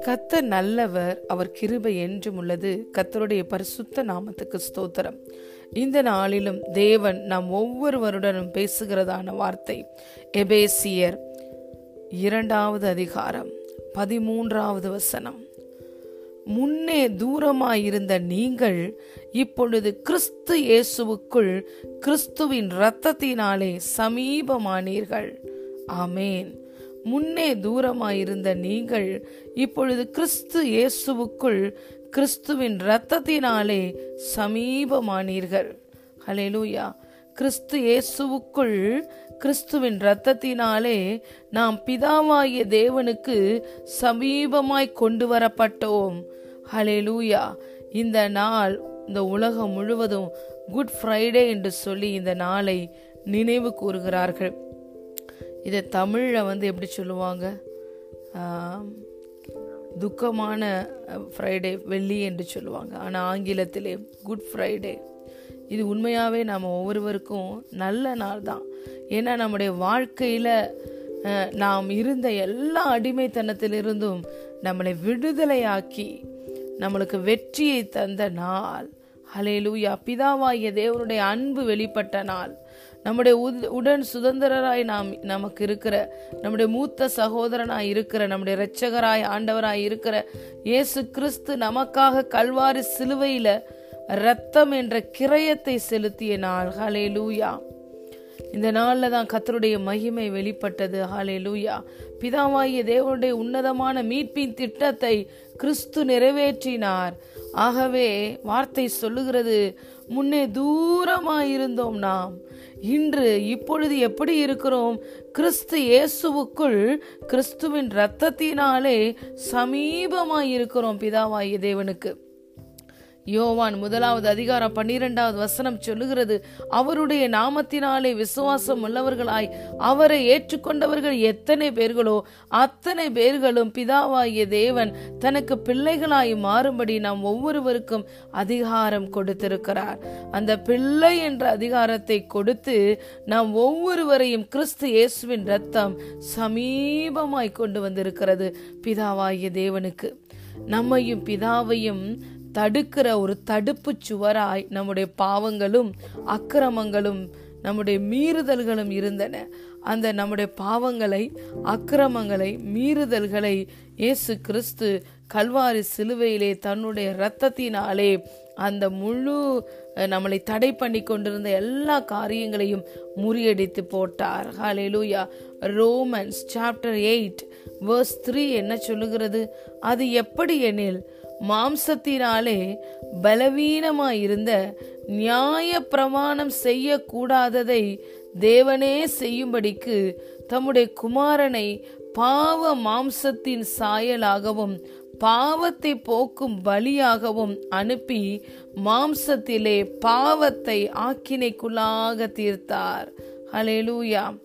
கத்த நல்லவர் அவர் கிருபை என்றும் உள்ளது. கத்தருடைய பரிசுத்த நாமத்துக்கு ஸ்தோத்திரம். இந்த நாளிலும் தேவன் நாம் ஒவ்வொருவருடனும் பேசுகிறதான வார்த்தை எபேசியர் இரண்டாவது அதிகாரம் பதிமூன்றாவது வசனம். முன்னே தூரமாயிருந்த நீங்கள் இப்பொழுது கிறிஸ்து இயேசுவுக்குள் கிறிஸ்துவின் இரத்தத்தினாலே சமீபமானீர்கள். ஆமேன். முன்னே தூரமாயிருந்த நீங்கள் இப்பொழுது கிறிஸ்து இயேசுவுக்குள் கிறிஸ்துவின் இரத்தத்தினாலே சமீபமானீர்கள். ஹலெலூயா கிறிஸ்து இயேசுவுக்குள் கிறிஸ்துவின் இரத்தத்தினாலே நாம் பிதாவாகிய தேவனுக்கு சமீபமாய் கொண்டு வரப்பட்டோம் ஹலேலூயா இந்த நாள் இந்த உலகம் முழுவதும் குட் ஃப்ரைடே என்று சொல்லி இந்த நாளை நினைவு கூறுகிறார்கள். இதை தமிழில் வந்து எப்படி சொல்லுவாங்க? துக்கமான ஃப்ரைடே வெள்ளி என்று சொல்லுவாங்க. ஆனால் ஆங்கிலத்திலே குட் ஃப்ரைடே. இது உண்மையாகவே நாம் ஒவ்வொருவருக்கும் நல்ல நாள் தான். ஏன்னா நம்முடைய வாழ்க்கையில் நாம் இருந்த எல்லா அடிமைத்தனத்திலிருந்தும் நம்மளை விடுதலையாக்கி நம்மளுக்கு வெற்றியை தந்த நாள். ஹலேலூயா பிதாவாகிய தேவனுடைய அன்பு வெளிப்பட்ட நாள். நம்முடைய உடன் சுதந்திரராய் நாம் நமக்கு இருக்கிற நம்முடைய மூத்த சகோதரனாய் இருக்கிற நம்முடைய இரட்சகராய் ஆண்டவராய் இருக்கிற இயேசு கிறிஸ்து நமக்காக கல்வாரி சிலுவையில ரத்தம் என்ற கிரயத்தை செலுத்திய நாள் ஹலே லூயா இந்த நாளில் தான் கத்தருடைய மகிமை வெளிப்பட்டது. ஹாலே லூயா பிதாவாகிய தேவனுடைய உன்னதமான மீட்பின் திட்டத்தை கிறிஸ்து நிறைவேற்றினார். ஆகவே வார்த்தை சொல்லுகிறது முன்னே தூரமாக இருந்தோம் நாம். இன்று இப்பொழுது எப்படி இருக்கிறோம்? கிறிஸ்து இயேசுவுக்குள் கிறிஸ்துவின் இரத்தத்தினாலே சமீபமாக இருக்கிறோம் பிதாவாகிய தேவனுக்கு. யோவான் முதலாவது அதிகாரம் பன்னிரெண்டாவது வசனம் சொல்லுகிறது அவருடைய நாமத்தினாலே விசுவாசம் உள்ளவர்களாய் அவரை ஏற்றுக்கொண்டவர்கள் எத்தனை பேர்களோ அத்தனை பேர்களும் பிதாவாகிய தேவன் தனக்கு பிள்ளைகளாய் மாறும்படி நாம் ஒவ்வொருவருக்கும் அதிகாரம் கொடுத்திருக்கிறார். அந்த பிள்ளை என்ற அதிகாரத்தை கொடுத்து நாம் ஒவ்வொருவரையும் கிறிஸ்து இயேசுவின் ரத்தம் சமீபமாய் கொண்டு வந்திருக்கிறது பிதாவாகிய தேவனுக்கு. நம்மையும் பிதாவையும் தடுக்கிற ஒரு தடுப்பு சுவராய் நம்முடைய பாவங்களும் அக்கிரமங்களும் நம்முடைய மீறுதல்களும் இருந்தன. அந்த நம்முடைய பாவங்களை அக்கிரமங்களை மீறுதல்களை இயேசு கிறிஸ்து கல்வாரி சிலுவையிலே தன்னுடைய இரத்தத்தினாலே அந்த முழு நம்மளை தடை பண்ணி கொண்டிருந்த எல்லா காரியங்களையும் முறியடித்து போட்டார். Hallelujah Romans chapter eight verse three என்ன சொல்லுகிறது? அது எப்படி எனில் மாம்சத்தினாலே பலவீனமாயிருந்த நியாய பிரமாணம் செய்யக்கூடாததை தேவனே செய்யும்படிக்கு தம்முடைய குமாரனை பாவ மாம்சத்தின் சாயலாகவும் பாவத்தை போக்கும் பலியாகவும் அனுப்பி மாம்சத்திலே பாவத்தை ஆக்கினைக்குள்ளாக தீர்த்தார். ஹலேலூயா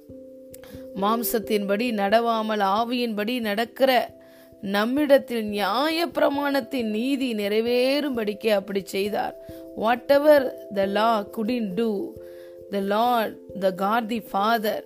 மாம்சத்தின்படி நடவாமல் ஆவியின்படி நடக்கிற நம்மிடத்தில் நியாய பிரமாணத்தின் நீதி நிறைவேறும்படிக்கு அப்படி செய்தார். Whatever the law couldn't do the Lord the God the Father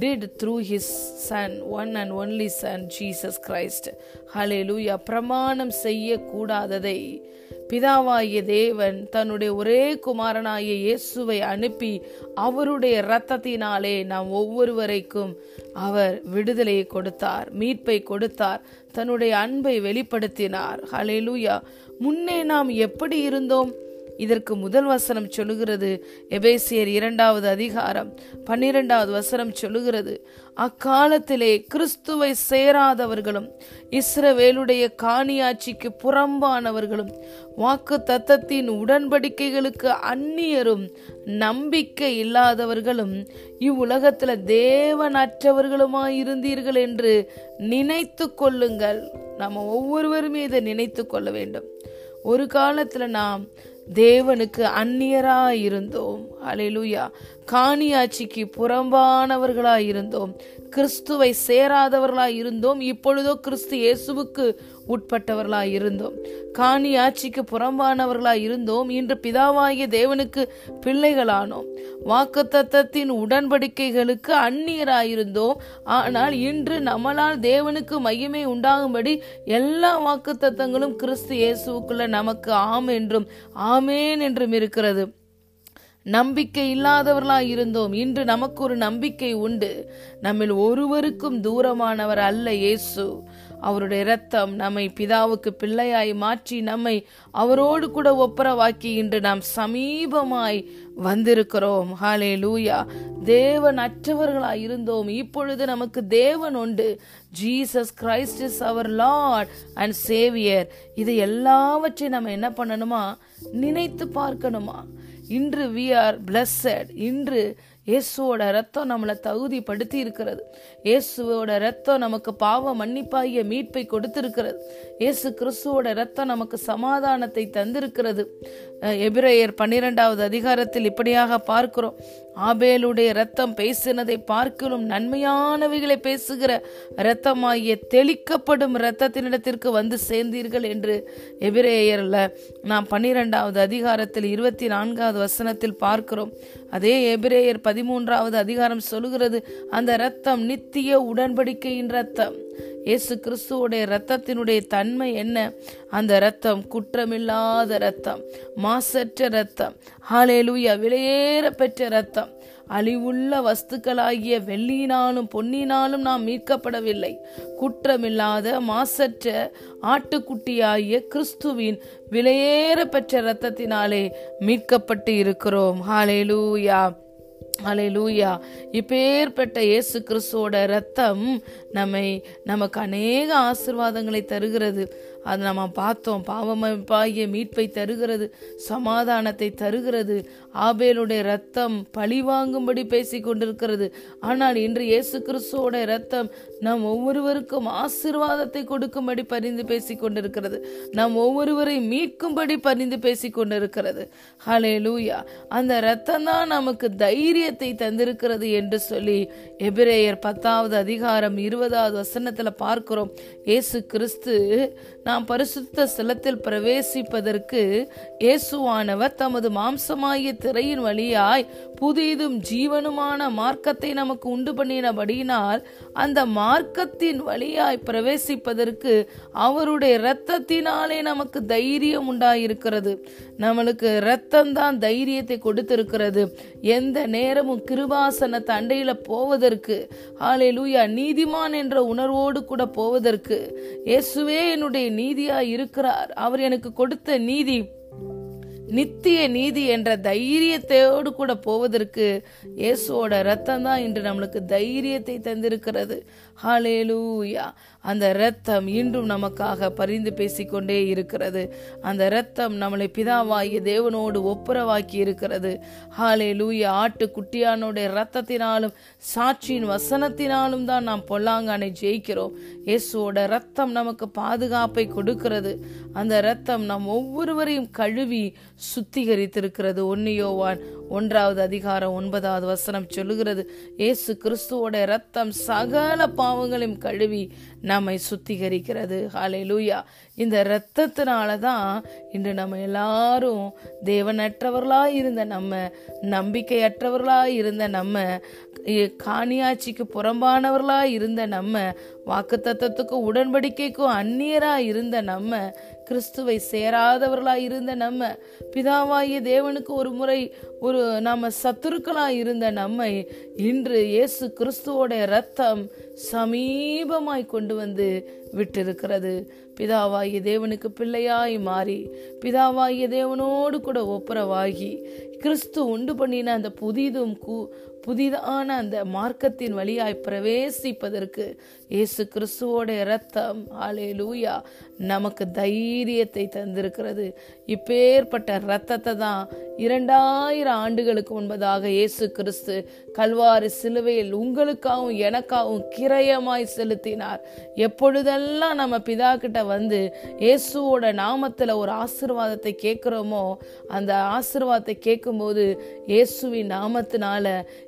did through his son one and only son Jesus Christ hallelujah பிரமாணம் செய்யக்கூடாததை பிதாவாகிய தேவன் தன்னுடைய ஒரே குமாரனாகிய இயேசுவை அனுப்பி அவருடைய இரத்தத்தினாலே நாம் ஒவ்வொருவரைக்கும் அவர் விடுதலையை கொடுத்தார் மீட்பை கொடுத்தார் தன்னுடைய அன்பை வெளிப்படுத்தினார். ஹலேலூயா முன்னே நாம் எப்படி இருந்தோம்? இதற்கு முதல் வசனம் சொல்லுகிறது. எபேசியர் இரண்டாவது அதிகாரம் பன்னிரெண்டாவது வசனம் சொல்லுகிறது. அக்காலத்திலே கிறிஸ்துவை சேராதவர்களும் இஸ்ரவேலுடைய காணியாட்சிக்கு புறம்பானவர்களும் வாக்கு தத்தத்தின் உடன்படிக்கைகளுக்கு அந்நியரும் நம்பிக்கை இல்லாதவர்களும் இவ்வுலகத்துல தேவனற்றவர்களுமாய் இருந்தீர்கள் என்று நினைத்து கொள்ளுங்கள். நம்ம ஒவ்வொருவருமே இதை நினைத்து கொள்ள வேண்டும். ஒரு காலத்துல நாம் தேவனுக்கு அந்நியராய் இருந்தோம் அலையிலுயா காணியாட்சிக்கு புறம்பானவர்களாய் இருந்தோம் கிறிஸ்துவை சேராதவர்களாய் இருந்தோம் இப்பொழுதோ கிறிஸ்து இயேசுவுக்கு உட்பட்டவர்களாய் இருந்தோம் காணி ஆட்சிக்கு புறம்பானவர்களாய் இருந்தோம். இன்று பிதாவாகிய தேவனுக்கு பிள்ளைகளானோம். வாக்கு தத்தத்தின் உடன்படிக்கைகளுக்கு அந்நியராயிருந்தோம். ஆனால் இன்று நம்மளால் தேவனுக்கு மையமே உண்டாகும்படி எல்லா வாக்கு தத்தங்களும் கிறிஸ்து இயேசுக்குள்ள நமக்கு ஆம் என்றும் ஆமேன் என்றும் இருக்கிறது. நம்பிக்கை இல்லாதவர்களாய் இருந்தோம். இன்று நமக்கு ஒரு நம்பிக்கை உண்டு. நம்மில் ஒருவருக்கும் தூரமானவர் அல்ல இயேசு. அவருடைய இரத்தம் நம்மை பிதாவுக்கு பிள்ளையாய் மாற்றி நம்மை அவரோடு கூட ஒப்புரவாக்கி இன்று நாம் சமீபமாய் வந்திருக்கிறோம். ஹாலே லூயா தேவன் அற்றவர்களாய் இருந்தோம். இப்பொழுது நமக்கு தேவன் உண்டு. Jesus Christ is our Lord and Saviour இது எல்லாவற்றையும் நம்ம என்ன பண்ணணுமா? நினைத்து பார்க்கணுமா? இன்று வி ஆர் பிளஸட் இன்று இயேசுவோட ரத்தம் நம்மளை தகுதிப்படுத்தி இருக்கிறது. இயேசுவோட ரத்தம் நமக்கு பாவ மன்னிப்பாகிய மீட்பை கொடுத்திருக்கிறது. இயேசு கிறிஸ்துவோட ரத்தம் நமக்கு சமாதானத்தை தந்திருக்கிறது. எபிரேயர் பன்னிரெண்டாவது அதிகாரத்தில் இப்படியாக பார்க்கிறோம். ஆபேலுடைய ரத்தம் பேசினதை பார்க்கலும் நன்மையானவைகளை பேசுகிற இரத்தமாகிய தெளிக்கப்படும் இரத்தத்தினிடத்திற்கு வந்து சேர்ந்தீர்கள் என்று எபிரேயர்ல நாம் பன்னிரெண்டாவது அதிகாரத்தில் இருபத்தி நான்காவது வசனத்தில் பார்க்கிறோம். அதே எபிரேயர் பதிமூன்றாவது அதிகாரம் சொல்லுகிறது அந்த இரத்தம் நித்திய உடன்படிக்கையின் ரத்தம் இயேசு கிறிஸ்துவோடைய இரத்தத்தினுடைய தன்மை என்ன? அந்த இரத்தம் குற்றமில்லாத இரத்தம் மாசற்ற இரத்தம் ஹாலேலூயா விலையேற பெற்ற இரத்தம். அழிவுள்ள வஸ்துக்களாகிய வெள்ளியினாலும் பொன்னினாலும் நாம் மீட்கப்படவில்லை. குற்றமில்லாத மாசற்ற ஆட்டுக்குட்டியாகிய கிறிஸ்துவின் விலையேற பெற்ற இரத்தத்தினாலே மீட்கப்பட்டு இருக்கிறோம். ஹாலேலூயா அலை லூயா இப்பேற்பட்ட இயேசு கிறிஸ்துவோட ரத்தம் நம்மை நமக்கு அநேக ஆசிர்வாதங்களை தருகிறது. அது நம்ம பார்த்தோம். பாவமைப்பாகிய மீட்பை தருகிறது சமாதானத்தை தருகிறது. ஆபேலுடைய ரத்தம் பழி வாங்கும்படி பேசி கொண்டிருக்கிறது. ஆனால் இன்று இயேசு கிறிஸ்துவோட ரத்தம் நம் ஒவ்வொருவருக்கும் ஆசிர்வாதத்தை கொடுக்கும்படி பரிந்து பேசி கொண்டிருக்கிறது. நம் ஒவ்வொருவரை மீட்கும்படி பரிந்து பேசி கொண்டிருக்கிறது. ஹலே லூயா அந்த ரத்தம் தான் நமக்கு தைரியத்தை தந்திருக்கிறது என்று சொல்லி எபிரேயர் பத்தாவது அதிகாரம் இருபதாவது வசனத்துல பார்க்கிறோம். இயேசு கிறிஸ்து நாம் பரிசுத்த ஸ்தலத்தில் பிரவேசிப்பதற்கு இயேசுவானவர் தமது மாம்சமாகிய திரையின் வழியாய் புதிதும் ஜீவனுமான மார்க்கத்தை நமக்கு உண்டு பண்ணினபடியினால் அந்த மார்க்கத்தின் வழியாய் பிரவேசிப்பதற்கு அவருடைய இரத்தத்தினாலே நமக்கு தைரியம் உண்டாயிருக்கிறது. நம்மளுக்கு இரத்தம்தான் தைரியத்தை கொடுத்திருக்கிறது. எந்த நேரமும் கிருபாசன தண்டையில போவதற்கு ஆலை லூயா நீதிமான் என்ற உணர்வோடு கூட போவதற்கு இயேசுவே என்னுடைய நீதியா இருக்கிறார். அவர் எனக்கு கொடுத்த நீதி நித்திய நீதி என்ற தைரியத்தோடு கூட போவதற்கு இயேசுவோட ரத்தம் தான் இன்று நம்மளுக்கு தைரியத்தை தந்திருக்கிறது. ஹலேலூயா அந்த இரத்தம் இன்றும் நமக்காக பரிந்து பேசிக்கொண்டே இருக்கிறது. அந்த இரத்தம் நம்மளை பிதாவாகிய தேவனோடு ஒப்புரவாக்கி இருக்கிறது. ஹாலே லூயா ஆட்டு குட்டியானுடைய இரத்தத்தினாலும் சாட்சியின் வசனத்தினாலும் தான் நாம் பொல்லாங்கானை ஜெயிக்கிறோம். இயேசுவோட ரத்தம் நமக்கு பாதுகாப்பை கொடுக்கிறது. அந்த இரத்தம் நம் ஒவ்வொருவரையும் கழுவி சுத்திகரித்திருக்கிறது. ஒன்னியோவான் ஒன்றாவது அதிகாரம் ஒன்பதாவது வசனம் சொல்லுகிறது. இயேசு கிறிஸ்துவோட ரத்தம் சகல பாவங்களையும் கழுவி நம்மை சுத்திகரிக்கிறது. ஹாலே லூயா இந்த இரத்தத்தினால தான் இன்று நம்ம எல்லாரும் தேவனற்றவர்களாக இருந்த நம்ம நம்பிக்கையற்றவர்களாக இருந்த நம்ம காணியாட்சிக்கு புறம்பானவர்களாக இருந்த நம்ம வாக்குத்தத்தத்துக்கும் உடன்படிக்கைக்கும் அந்நியராக இருந்த நம்ம கிறிஸ்துவை சேராதவர்களாய் இருந்த நம்ம பிதாவாகிய தேவனுக்கு ஒரு முறை ஒரு நாம சத்துருக்களாய் இருந்த நம்மை இன்று இயேசு கிறிஸ்துவோட ரத்தம் சமீபமாய் கொண்டு வந்து விட்டிருக்கிறது. பிதாவாகிய தேவனுக்கு பிள்ளையாய் மாறி பிதாவாகிய தேவனோடு கூட ஒப்புரவாகி கிறிஸ்து உண்டு பண்ணின அந்த புதிதும் புதிதான அந்த மார்க்கத்தின் வழியாய் பிரவேசிப்பதற்கு இயேசு கிறிஸ்துவோட இரத்தம் ஆலே லூயா நமக்கு தைரியத்தை தந்திருக்கிறது. இப்பேற்பட்ட இரத்தத்தை தான் இரண்டாயிரம் ஆண்டுகளுக்கு முன்பதாக இயேசு கிறிஸ்து கல்வாறு சிலுவையில் உங்களுக்காகவும் எனக்காகவும் கிரயமாய் செலுத்தினார். எப்பொழுதெல்லாம் நம்ம பிதா கிட்ட வந்து இயேசுவோட நாமத்தில் ஒரு ஆசிர்வாதத்தை கேட்குறோமோ அந்த ஆசிர்வாதத்தை கேட்கும்போது இயேசுவின் நாமத்தினால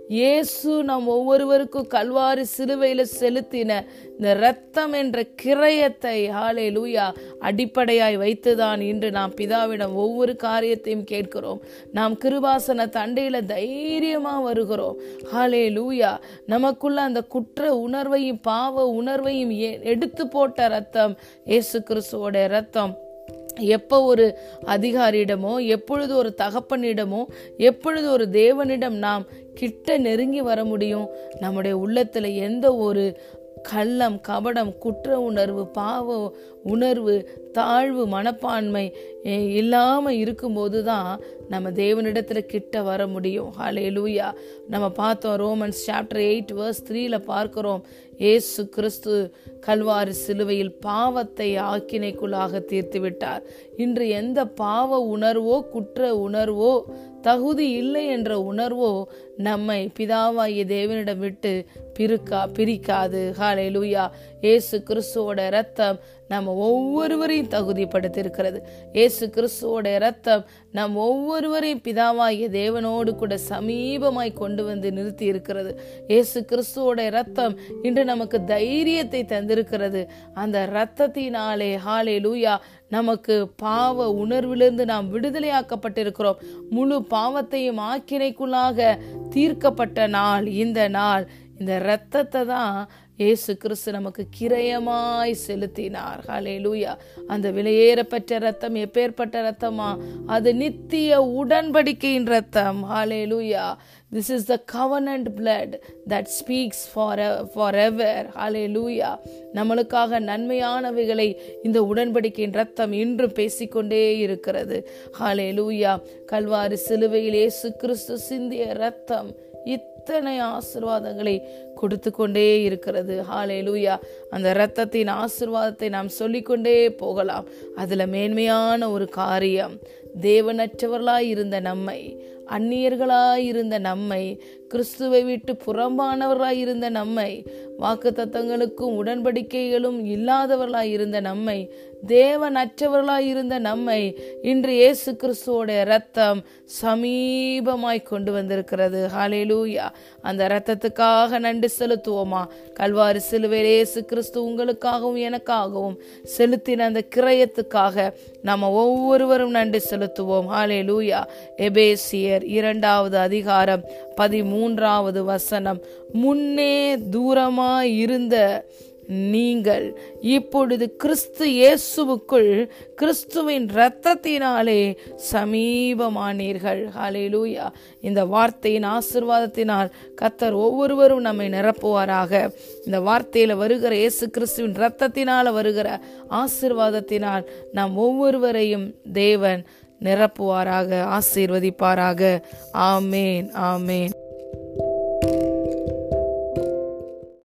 இயேசு நம் ஒவ்வொருவருக்கும் கல்வாரி சிலுவையில் செலுத்தின இந்த ரத்தம் என்ற கிரயத்தை ஹாலே லூயா அடிப்படையாய் வைத்துதான் இன்று நாம் பிதாவிடம் ஒவ்வொரு காரியத்தையும் கேட்கிறோம். நாம் கிருபாசன தண்டையில தைரியமா வருகிறோம். ஹாலே லூயா நமக்குள்ள அந்த குற்ற உணர்வையும் பாவ உணர்வையும் எ- எடுத்து போட்ட ரத்தம் இயேசு கிறிஸ்துவோட ரத்தம் எப்போ ஒரு அதிகாரியிடமோ எப்பொழுது ஒரு தகப்பனிடமோ எப்பொழுது ஒரு தேவனிடம் நாம் கிட்ட நெருங்கி வர முடியும்? நம்முடைய உள்ளத்தில் எந்த ஒரு கள்ளம் கபடம் குற்ற உணர்வு பாவ உணர்வு தாழ்வு மனப்பான்மை இல்லாமல் இருக்கும்போது தான் நம்ம தேவனிடத்தில் கிட்ட வர முடியும். ஹலே லூயா நம்ம பார்த்தோம் ரோமன்ஸ் சாப்டர் எயிட் வேர்ஸ் த்ரீல பார்க்குறோம். ஏசு கிறிஸ்து கல்வாரி சிலுவையில் பாவத்தை ஆக்கினைக்குள்ளாக தீர்த்து விட்டார் இன்று எந்த பாவ உணர்வோ குற்ற உணர்வோ தகுதி இல்லை என்ற உணர்வோ நம்மை பிதாவாகிய தேவனிடம் விட்டு பிரிக்கா பிரிக்காது. ஹாலே லூயா ஏசு கிறிஸ்துவோட ரத்தம் நம்ம ஒவ்வொருவரையும் தகுதிப்படுத்தியிருக்கிறது. ஏசு கிறிஸ்துவோட ரத்தம் நம் ஒவ்வொருவரையும் பிதாவாகிய தேவனோடு கூட சமீபமாய் கொண்டு வந்து நிறுத்தி இருக்கிறது ஏசு கிறிஸ்துவோட ரத்தம் இன்று நமக்கு தைரியத்தை தந்து வந்திருக்கிறது. அந்த இரத்தத்தினாலே ஹாலே லூயா நமக்கு பாவ உணர்விலிருந்து நாம் விடுதலையாக்கப்பட்டிருக்கிறோம். முழு பாவத்தையும் ஆக்கினைக்குள்ளாக தீர்க்கப்பட்ட நாள் இந்த நாள். இந்த இரத்தத்தை தான் இயேசு கிறிஸ்து நமக்கு கிரயமாய் செலுத்தினார். ஹலே லூயா அந்த விலையேறப்பட்ட ரத்தம் எப்பேற்பட்ட ரத்தமா அது நித்திய உடன்படிக்கையின் ரத்தம் hallelujah this is the covenant blood that speaks for forever hallelujah நம்மளுக்காக நன்மையானவைகளை இந்த உடன்படிக்கையின் ரத்தம் இன்றும் பேசிக்கொண்டே இருக்கிறது. ஹலே லூயா கல்வாரி சிலுவையில் இயேசு கிறிஸ்து சிந்திய ரத்தம் இத் எத்தனை ஆசிர்வாதங்களை கொடுத்து கொண்டே இருக்கிறது. ஹாலே லூயா அந்த இரத்தத்தின் ஆசிர்வாதத்தை நாம் சொல்லிக்கொண்டே போகலாம். அதுல மேன்மையான ஒரு காரியம் தேவனற்றவர்களாய் இருந்த நம்மை அந்நியர்களாய் இருந்த நம்மை கிறிஸ்துவை விட்டு புறம்பானவர்களாய் இருந்த நம்மை வாக்கு தத்தங்களுக்கும் உடன்படிக்கைகளும் இல்லாதவர்களாய் இருந்த நம்மை தேவன் அற்றவர்களாய் இருந்த நம்மை இன்று இயேசு கிறிஸ்துவோட ரத்தம் சமீபமாய் கொண்டு வந்திருக்கிறது. ஹாலேலூயா அந்த ரத்தத்துக்காக நன்றி செலுத்துவோமா? கல்வாரி சிலுவையில் இயேசு கிறிஸ்து உங்களுக்காகவும் எனக்காகவும் செலுத்தின அந்த கிரயத்துக்காக நம்ம ஒவ்வொருவரும் நன்றி செலுத்துவோம். ஹalleluya. எபேசியர் இரண்டாவது அதிகாரம் மூன்றாவது வசனம் முன்னே தூரமாயிருந்த நீங்கள் இப்பொழுது கிறிஸ்து இயேசுவுக்குள் கிறிஸ்துவின் இரத்தத்தினாலே சமீபமானீர்கள். ஹalleluya. இந்த வார்த்தையின் ஆசிர்வாதத்தினால் கத்தர் ஒவ்வொருவரும் நம்மை நிரப்புவாராக. இந்த வார்த்தையில வருகிற இயேசு கிறிஸ்துவின் இரத்தத்தினால வருகிற ஆசிர்வாதத்தினால் நாம் ஒவ்வொருவரையும் தேவன் நிரப்புவாராக ஆசீர்வதிப்பாராக. ஆமேன் ஆமேன்.